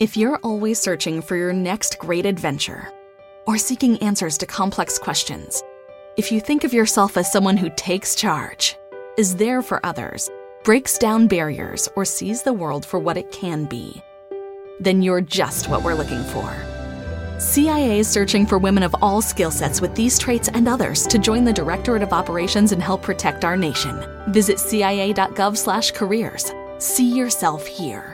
If you're always searching for your next great adventure or seeking answers to complex questions, if you think of yourself as someone who takes charge, is there for others, breaks down barriers, or sees the world for what it can be, then you're just what we're looking for. CIA is searching for women of all skill sets with these traits and others to join the Directorate of Operations and help protect our nation. Visit cia.gov/careers. See yourself here.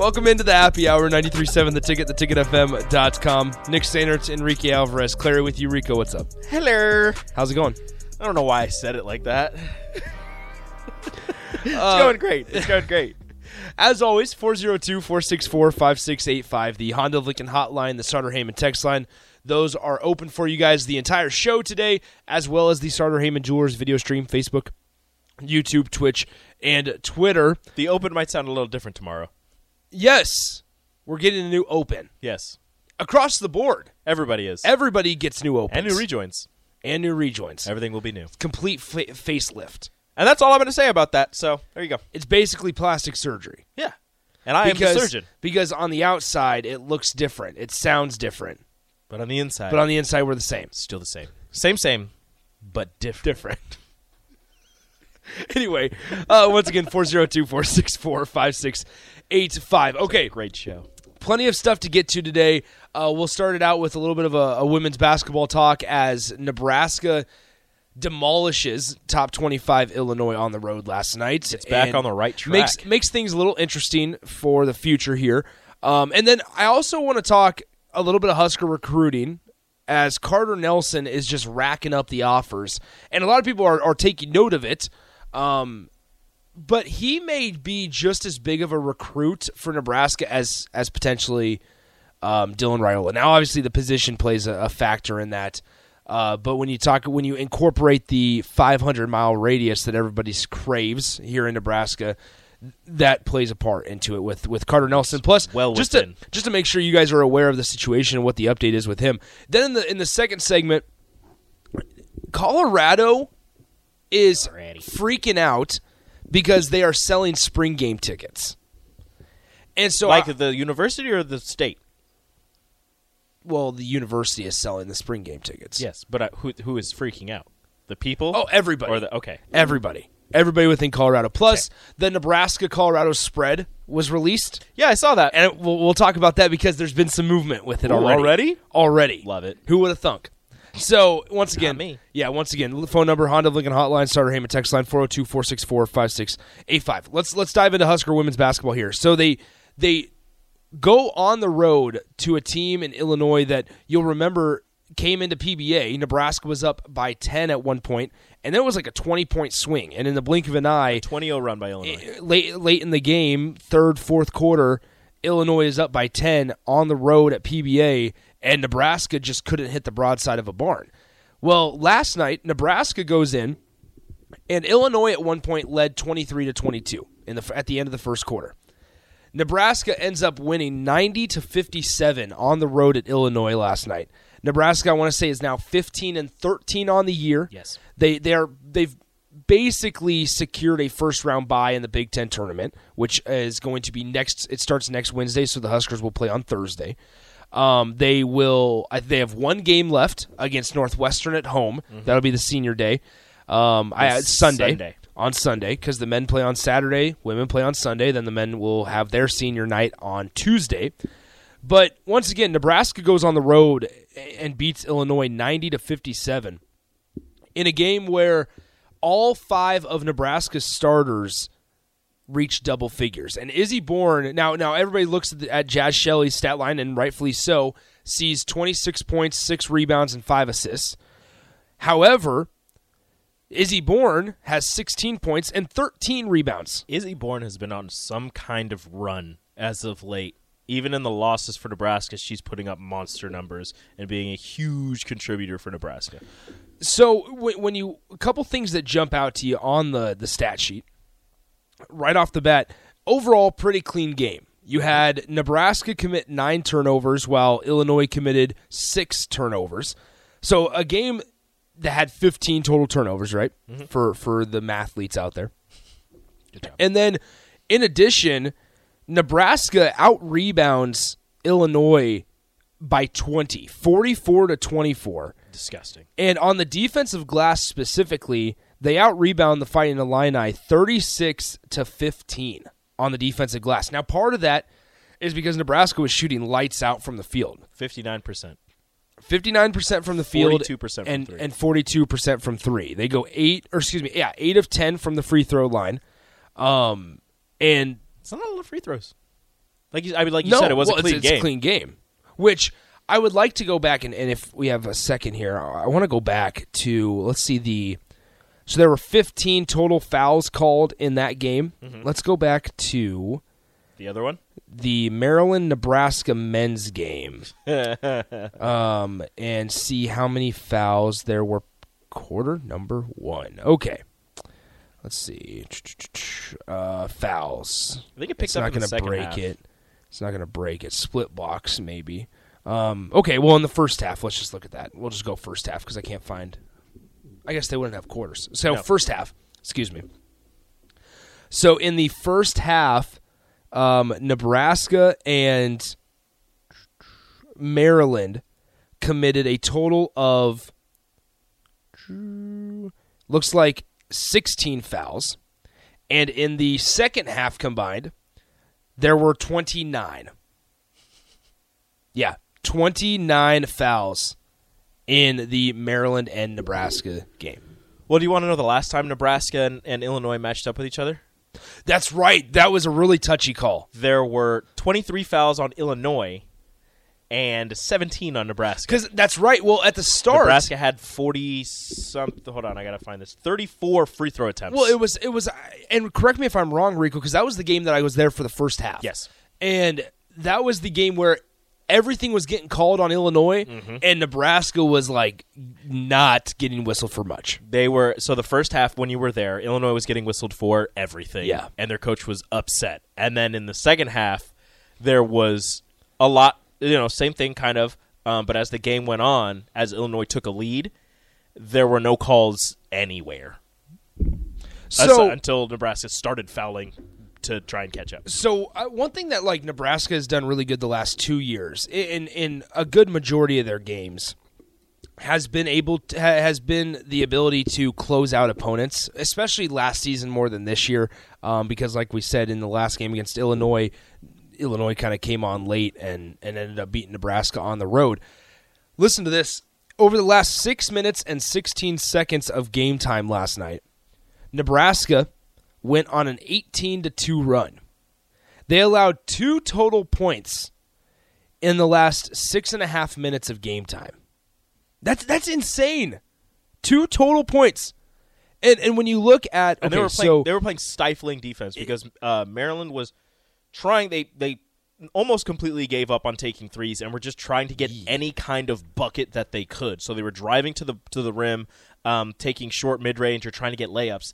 Welcome into the happy hour, 93.7 The Ticket, theticketfm.com. Nick Sainert, Enrique Alvarez, Clary with you. Rico, what's up? Hello. How's it going? I don't know why I said it like that. it's Uh, going great. It's going great. As always, 402 464 5685, the Honda Lincoln hotline, the Sartor Hamann text line. Those are open for you guys the entire show today, as well as the Sartor Hamann Jewelers video stream, Facebook, YouTube, Twitch, and Twitter. The open might sound a little different tomorrow. Yes, we're getting a new open Yes. across the board. Everybody is. Everybody gets new opens and new rejoins. and new rejoins. Everything will be new. Complete fa- facelift. And that's all I'm going to say about that. So there you go. It's basically plastic surgery. Yeah. And I because, am the surgeon. Because on the outside, it looks different. It sounds different. But on the inside, But on the inside, we're the same. still the same. Same, same, but different. Different. anyway, uh, once again, 402 464 5685. Okay, Great show. plenty of stuff to get to today. Uh, we'll start it out with a little bit of a, a women's basketball talk as Nebraska demolishes top 25 Illinois on the road last night. It's back on the right track. Makes makes things a little interesting for the future here. Um, and then I also want to talk a little bit of Husker recruiting as Carter Nelson is just racking up the offers, and a lot of people are, are taking note of it. Um, but he may be just as big of a recruit for Nebraska as as potentially um, Dylan Raiola. Now, obviously, the position plays a, a factor in that. Uh, but when you talk, when you incorporate the 500 mile radius that everybody craves here in Nebraska, that plays a part into it with with Carter Nelson. Plus, well just to just to make sure you guys are aware of the situation and what the update is with him. Then in the in the second segment, Colorado is freaking out because they are selling spring game tickets. And so, like I- the university or the state? well, the university is selling the spring game tickets. Yes, but uh, who who is freaking out? The people? Oh, everybody. Or the okay. Everybody. Everybody within Colorado. Plus, the Nebraska Colorado spread was released. Yeah, I saw that. And it, we'll, we'll talk about that because there's been some movement with it Ooh, already. already? Already. Love it. Who would have thunk? So, once again, me. yeah, once again, phone number, Honda Lincoln Hotline, Sartor Hamann text line 402 464 5685. Let's let's dive into Husker women's basketball here. So, they they go on the road to a team in Illinois that you'll remember came into PBA. Nebraska was up by 10 at one point, and then it was like a 20 point swing. And in the blink of an eye, 20-0 run by Illinois. Eh, late late in the game, third, fourth quarter, Illinois is up by 10 on the road at PBA, and Nebraska just couldn't hit the broadside of a barn. Well, last night, Nebraska goes in, and Illinois at one point led 23 to 22 in the at the end of the first quarter. Nebraska ends up winning 90 to 57 on the road at Illinois last night. Nebraska, I want to say, is now 15 and 13 on the year. Yes. They they're they've basically secured a first round bye in the Big Ten tournament, which is going to be next. It starts next Wednesday, so the Huskers will play on Thursday. Um, they will. They have one game left against Northwestern at home. That'll be the senior day. Um, I, Sunday, Sunday. on Sunday because the men play on Saturday, women play on Sunday. Then the men will have their senior night on Tuesday. But once again, Nebraska goes on the road and beats Illinois ninety to fifty-seven in a game where all five of Nebraska's starters reached double figures. And Izzy Bourne, now now everybody looks at, the, at Jaz Shelley's stat line, and rightfully so, sees 26 points, six rebounds, and five assists. However, Izzy Bourne has 16 points and 13 rebounds. Izzy Bourne has been on some kind of run as of late. Even in the losses for Nebraska, she's putting up monster numbers and being a huge contributor for Nebraska. So when you a couple things that jump out to you on the the stat sheet right off the bat, overall pretty clean game. You had Nebraska commit nine turnovers while Illinois committed six turnovers. So a game that had 15 total turnovers, right? Mm-hmm. For for the mathletes out there. And then in addition, Nebraska out rebounds Illinois by 20, 44 to 24. Disgusting. And on the defensive glass specifically, they out rebound the Fighting Illini 36 to 15 on the defensive glass. Now, part of that is because Nebraska was shooting lights out from the field. 59%. 59% from the field 42% and three. and 42% from 3. They go 8 or excuse me, yeah, 8 of 10 from the free throw line. Um and It's not a lot of free throws. Like you, I mean, like you no, said, it was well, a clean it's, it's game. a clean game. Which I would like to go back and, and if we have a second here, I want to go back to let's see the so there were 15 total fouls called in that game. Mm-hmm. Let's go back to The other one? the Maryland Nebraska men's game um, and see how many fouls there were. Quarter number one. Okay. Let's see. Uh, fouls. I think it picks it's up not in the gonna second break half. it. It's not going to break it. Split box, maybe. Um, okay, well, in the first half, let's just look at that. We'll just go first half because I can't find. I guess they wouldn't have quarters. So, No. first half, excuse me. So, in the first half, um, Nebraska and Maryland committed a total of looks like 16 fouls. And in the second half combined, there were 29. Yeah, 29 fouls in the Maryland and Nebraska game. Well, do you want to know the last time Nebraska and, and Illinois matched up with each other? That's right. That was a really touchy call. There were 23 fouls on Illinois and 17 on Nebraska. Because that's right. Well, at the start, Nebraska had 40 something. Hold on, I got to find this. 34 free throw attempts. Well, it was it was, and correct me if I'm wrong, Rico, because that was the game that I was there for the first half. Yes. and that was the game where everything was getting called on Illinois, Mm-hmm. and Nebraska was like not getting whistled for much. They were so the first half when you were there, Illinois was getting whistled for everything. Yeah. And their coach was upset. And then in the second half, there was a lot you know, same thing kind of. Um, but as the game went on, as Illinois took a lead, there were no calls anywhere. That's So, until Nebraska started fouling to try and catch up. so uh, one thing that like Nebraska has done really good the last two years in in a good majority of their games has been able to, ha- has been the ability to close out opponents, especially last season more than this year, um, because like we said in the last game against Illinois, Illinois kind of came on late and and ended up beating Nebraska on the road. Listen to this. Over the last six minutes and 16 seconds of game time last night, Nebraska went on an 18 to 2 run. They allowed two total points in the last six and a half minutes of game time. That's that's insane. Two total points. And and when you look at And okay, they were playing so they were playing stifling defense because uh, Maryland was trying they they almost completely gave up on taking threes and were just trying to get any kind of bucket that they could. So they were driving to the to the rim, um, taking short mid range or trying to get layups,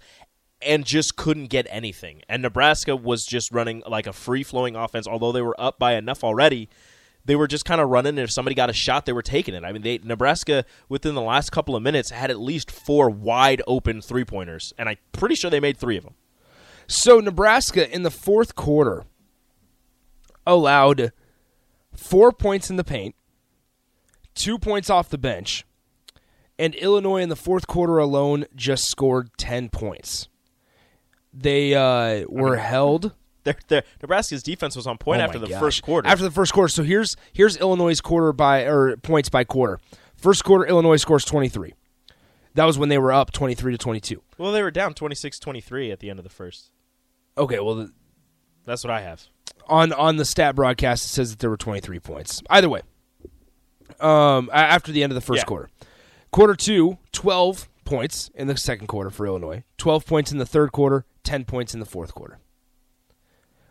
and just couldn't get anything. And Nebraska was just running like a free flowing offense, although they were up by enough already. They were just kind of running, and if somebody got a shot, they were taking it. I mean, they Nebraska within the last couple of minutes had at least four wide open three pointers, and I'm pretty sure they made three of them. So Nebraska in the fourth quarter allowed four points in the paint, two points off the bench, and Illinois in the fourth quarter alone just scored ten points. They uh, were held. Their, their, Nebraska's defense was on point Oh after the gosh. first quarter. After the first quarter, so here's here's Illinois' quarter by or points by quarter. First quarter, Illinois scores twenty three. That was when they were up 23 to 22. Well, they were down 26-23 at the end of the first. Okay, well the, That's what I have. on on the stat broadcast it says that there were 23 points. Either way, um, after the end of the first Yeah. quarter, quarter two, 12 points in the second quarter for Illinois, 12 points in the third quarter, 10 points in the fourth quarter.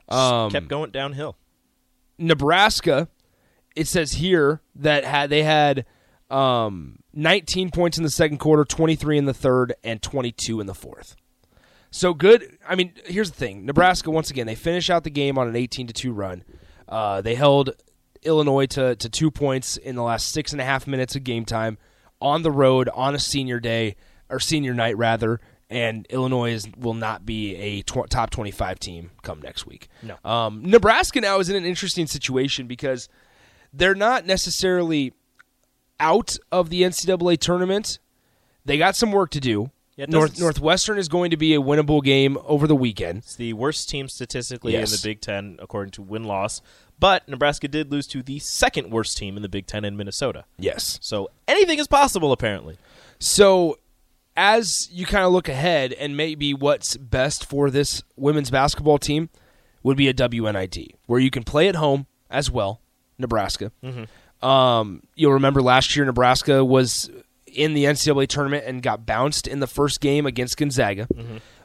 Um, Kept going downhill. Nebraska, it says here that had they had um, 19 points in the second quarter, 23 in the third, and 22 in the fourth. So good. I mean, here's the thing: Nebraska once again they finish out the game on an 18 to two run. Uh, they held Illinois to to two points in the last six and a half minutes of game time on the road on a senior day or senior night rather. And Illinois is, will not be a tw- top 25 team come next week. No. Um, Nebraska now is in an interesting situation because they're not necessarily out of the NCAA tournament. They got some work to do. Yeah, North Northwestern is going to be a winnable game over the weekend. It's the worst team statistically Yes. in the Big Ten according to win loss. But Nebraska did lose to the second worst team in the Big Ten in Minnesota. Yes. So anything is possible apparently. So, as you kind of look ahead, and maybe what's best for this women's basketball team would be a WNIT, where you can play at home as well, Nebraska. Um, you'll remember last year Nebraska was in the NCAA tournament and got bounced in the first game against Gonzaga.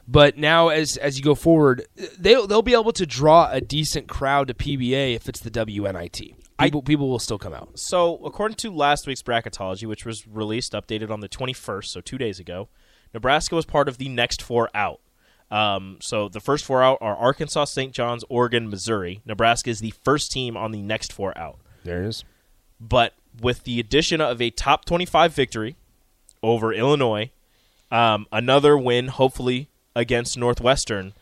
But now, as as you go forward, they'll they'll be able to draw a decent crowd to PBA if it's the WNIT. People, people will still come out. So, according to last week's bracketology, which was released, updated on the 21st, so two days ago, Nebraska was part of the next four out. Um, so, the first four out are Arkansas, St. John's, Oregon, Missouri. Nebraska is the first team on the next four out. There it is. But with the addition of a top 25 victory over Illinois, um, another win, hopefully, against Northwestern,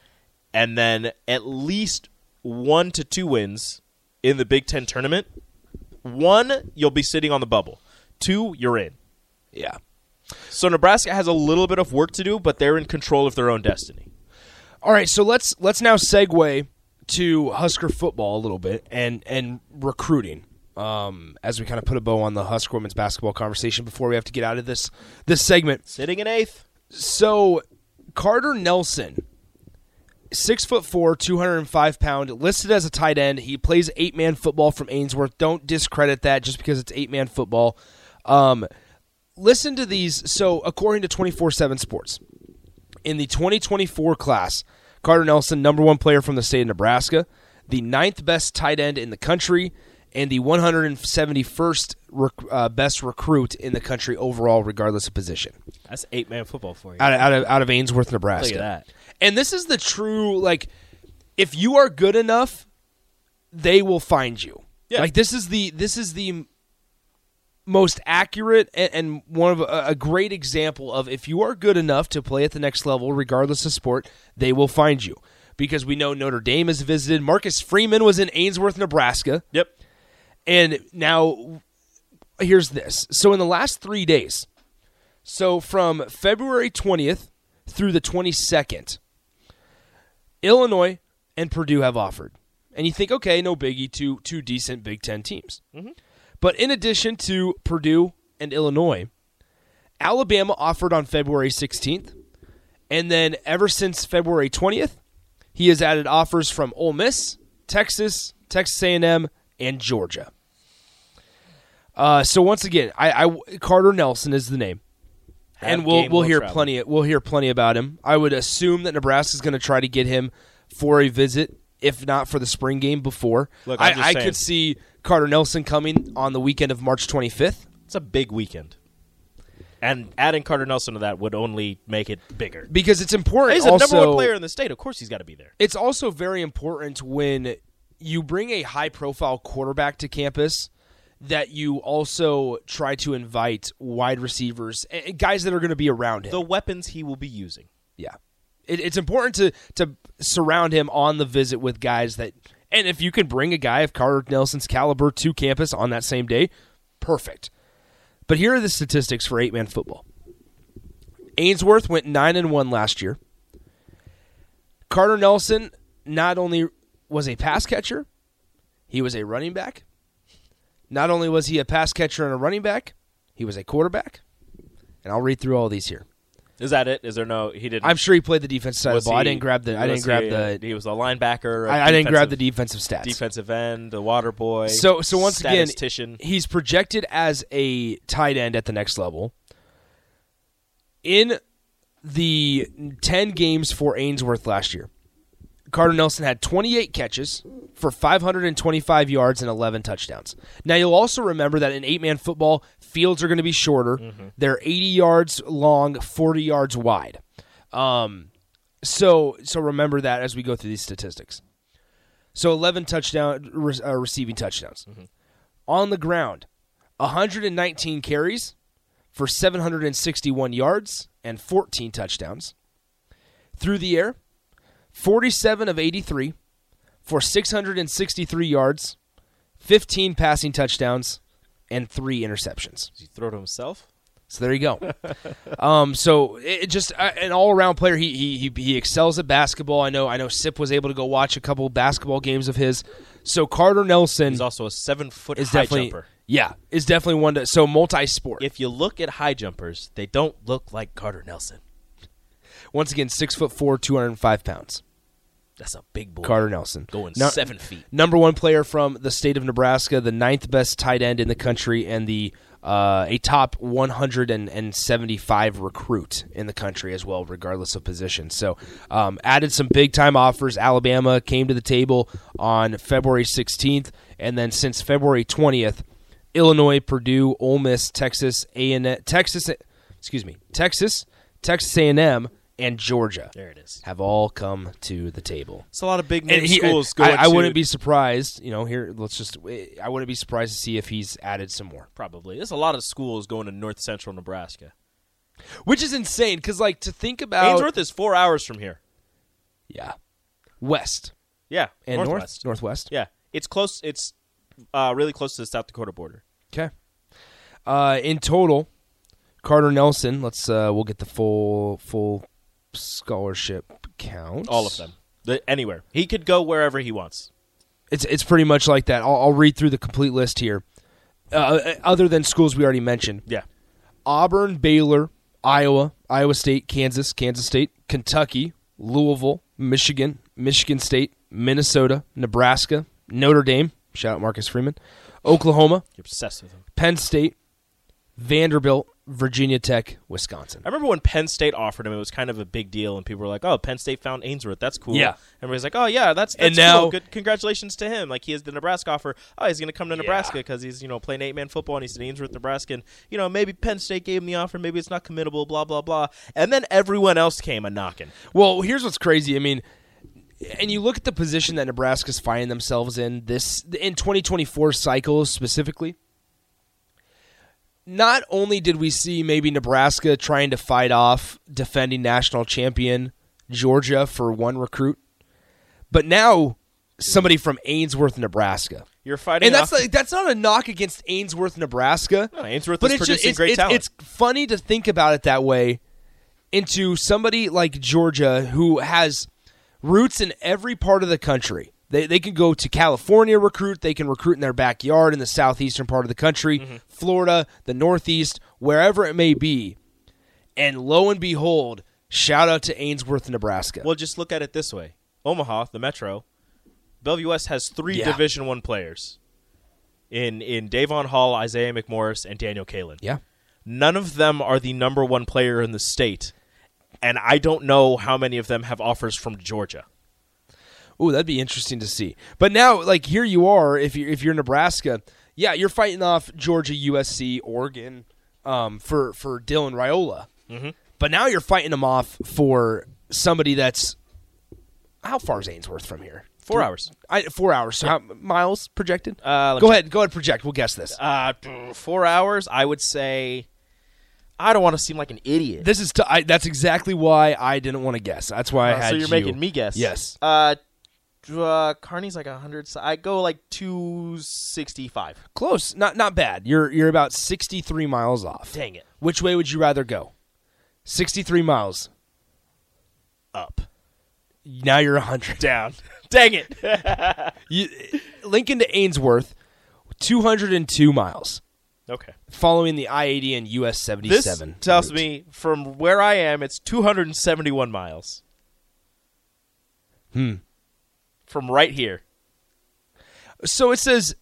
and then at least one to two wins in the Big Ten tournament, one, you'll be sitting on the bubble. Two, you're in. Yeah. So Nebraska has a little bit of work to do, but they're in control of their own destiny. All right, so let's let's now segue to Husker football a little bit and and recruiting. Um, as we kind of put a bow on the Husker women's basketball conversation before we have to get out of this this segment. Sitting in eighth. So Carter Nelson, six foot four, two hundred and five pound, listed as a tight end. He plays eight man football from Ainsworth. Don't discredit that just because it's eight man football. Um, listen to these. So according to twenty four seven Sports, in the 2024 class, Carter Nelson, number one player from the state of Nebraska, the ninth best tight end in the country, and the 171st rec- uh, best recruit in the country overall, regardless of position, That's eight man football for you. out of, out of, out of Ainsworth, Nebraska. Look at that. And this is the true, like, if you are good enough, they will find you. Yeah. Like this is the this is the most accurate and, and one of a, a great example of if you are good enough to play at the next level, regardless of sport, they will find you. Because we know Notre Dame has visited. Marcus Freeman was in Ainsworth, Nebraska. Yep. And now, here's this. So, in the last three days, so from February 20th through the 22nd, Illinois and Purdue have offered. And you think, okay, no biggie, two, two decent Big Ten teams. Mm-hmm. But in addition to Purdue and Illinois, Alabama offered on February 16th. And then ever since February 20th, he has added offers from Ole Miss, Texas, Texas A&M, and Georgia. Uh, so once again, I, I Carter Nelson is the name, and we'll we'll hear travel. plenty. We'll hear plenty about him. I would assume that Nebraska is going to try to get him for a visit, if not for the spring game before. Look, I, I could see Carter Nelson coming on the weekend of March 25th. It's a big weekend. And adding Carter Nelson to that would only make it bigger. because it's important. He's the also, number one player in the state. Of course, he's got to be there. It's also very important when you bring a high profile quarterback to campus that you also try to invite wide receivers and guys that are going to be around him. The weapons he will be using. yeah. It, it's important to to surround him on the visit with guys that and if you can bring a guy of Carter Nelson's caliber to campus on that same day, perfect. But here are the statistics for eight man football. Ainsworth went nine and one last year. Carter Nelson not only was a pass catcher, he was a running back. Not only was he a pass catcher and a running back, he was a quarterback. And I'll read through all these here. Is that it? Is there no? He didn't. I'm sure he played the defensive side of the ball. I didn't grab the. I didn't grab he, the. He was a linebacker. I didn't grab the defensive- stats. defensive end, the water boy. So so once again, he's projected as a tight end at the next level. In the 10 games for Ainsworth last year, Carter Nelson had 28 catches for 525 yards and 11 touchdowns. Now you'll also remember that in eight-man football, fields are going to be shorter. They're 80 yards long, 40 yards wide. Um, so so remember that as we go through these statistics. So 11 touchdown re- uh, receiving touchdowns. On the ground, 119 carries for 761 yards and 14 touchdowns. Through the air, 47 of 83 for 663 yards, 15 passing touchdowns, and 3 interceptions. Does he throw to himself? So there you go. um, so it, just uh, an all around player. He, he he he excels at basketball. I know. I know. Sip was able to go watch a couple basketball games of his. So Carter Nelson is also a seven foot is high definitely jumper. yeah is definitely one to so multi sport. If you look at high jumpers, they don't look like Carter Nelson. Once again, six foot four, two hundred and five pounds. That's a big boy. Carter Nelson going No- seven feet. number one player from the state of Nebraska, the ninth best tight end in the country, and the uh, a top 175 recruit in the country as well, regardless of position. So, um, added some big time offers. Alabama came to the table on February 16th, and then since February 20th, Illinois, Purdue, Ole Miss, Texas, A and Texas, excuse me, Texas, Texas A&M, and Georgia There it is. have all come to the table It's a lot of big name he- schools I, going. I to- wouldn't be surprised. You know, here let's just. I wouldn't be surprised to see if he's added some more, probably. There's a lot of schools going to North Central Nebraska. which is insane. Because like to think about, Ainsworth is four hours from here. yeah, west Yeah, and northwest. north, northwest. Yeah, it's close. It's uh, really close to the South Dakota border. Okay. Uh, in total, Carter Nelson. Let's. Uh, we'll get the full full scholarship count. All of them. The, anywhere he could go wherever he wants. It's it's pretty much like that. I'll, I'll read through the complete list here. Uh, other than schools we already mentioned, Yeah, Auburn, Baylor, Iowa, Iowa State, Kansas, Kansas State, Kentucky, Louisville, Michigan, Michigan State, Minnesota, Nebraska, Notre Dame, shout out Marcus Freeman, Oklahoma, you're obsessed with him. Penn State, Vanderbilt, Virginia Tech, Wisconsin. I remember when Penn State offered him, it was kind of a big deal, and people were like, "Oh, Penn State found Ainsworth. That's cool." Yeah. everybody's like, "Oh yeah, that's, that's And now- cool. Good, congratulations to him. Like he has the Nebraska offer. Oh, he's going to come to Nebraska because he's you know playing eight man football, and he's at Ainsworth, Nebraska. And you know maybe Penn State gave him the offer, maybe it's not committable, blah blah blah. And then everyone else came a knocking. Well, here's what's crazy. I mean, and you look at the position that Nebraska's finding themselves in this in 2024 cycles specifically. Not only did we see maybe Nebraska trying to fight off defending national champion Georgia for one recruit, but now somebody from Ainsworth, Nebraska. You're fighting, And that's off- like, that's not a knock against Ainsworth, Nebraska. No, Ainsworth but is it's just, producing it's, great it's, talent. it's funny to think about it that way. Into somebody like Georgia who has roots in every part of the country. They they can go to California recruit. They can recruit in their backyard in the southeastern part of the country, Mm-hmm. Florida, the Northeast, wherever it may be. And lo and behold, shout out to Ainsworth, Nebraska. Well, just look at it this way: Omaha, the Metro, Bellevue West has three Yeah. Division One players in in Davon Hall, Isaiah McMorris, and Daniel Kaelin. yeah. None of them are the number one player in the state, and I don't know how many of them have offers from Georgia. Ooh, that'd be interesting to see. But now, like here you are, if you if you're in Nebraska, yeah, you're fighting off Georgia, USC, Oregon, um, for for Dylan Raiola. Mm-hmm. But now you're fighting them off for somebody that's how far is Ainsworth from here? Four hours. I, four hours. So how miles projected? Uh, go check. ahead. Go ahead. Project. We'll guess this. Uh, four hours. I would say. I don't want to seem like an idiot. this is. T- I, that's exactly why I didn't want to guess. That's why I Uh, had. so you're you- making me guess. Yes. Uh, uh Kearney's like a hundred. I go like two sixty five. Close. Not not bad. You're you're about sixty three miles off. Dang it. Which way would you rather go? 63 miles. Up. Now you're 100. Down. Dang it. You, Lincoln to Ainsworth, 202 miles. Okay. following the I eighty and US seventy seven. Tells me from where I am, it's 271 miles. Hmm. From right here. So it says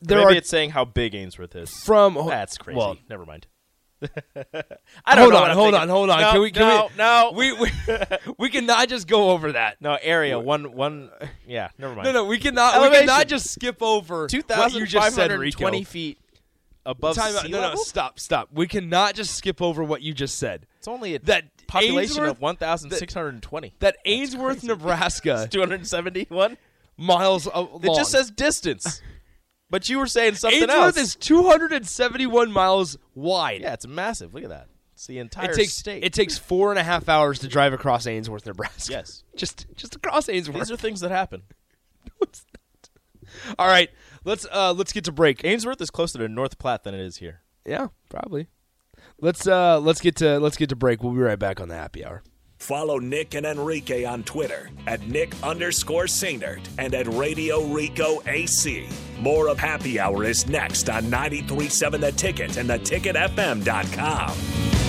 there Maybe are it's saying how big Ainsworth is. from oh, That's crazy. Well, Never mind. I don't hold on, hold on, hold on. No, can we? Can no, we, no. We we we cannot just go over that. No, area one one. Yeah, never mind. No, no, we cannot. We cannot just skip over Two thousand you just said, twenty feet above Time sea No, level. no, stop, stop. We cannot just skip over what you just said. It's only a That population Ainsworth- of one thousand six hundred twenty. That Ainsworth, Nebraska, Two hundred seventy-one. miles long. It just says distance. But you were saying something Ainsworth else. Ainsworth is 271 miles wide. yeah, it's massive. Look at that. It's the entire it takes state. it takes four and a half hours to drive across Ainsworth, Nebraska. yes. just just across Ainsworth. These are things that happen. All right, let's uh let's get to break. Ainsworth is closer to North Platte than it is here. Yeah, probably. Let's uh let's get to let's get to break. We'll be right back on the happy hour. Follow Nick and Enrique on Twitter at Nick underscore Sainert and at Radio Rico AC. More of Happy Hour is next on 937 The Ticket and theticketfm.com.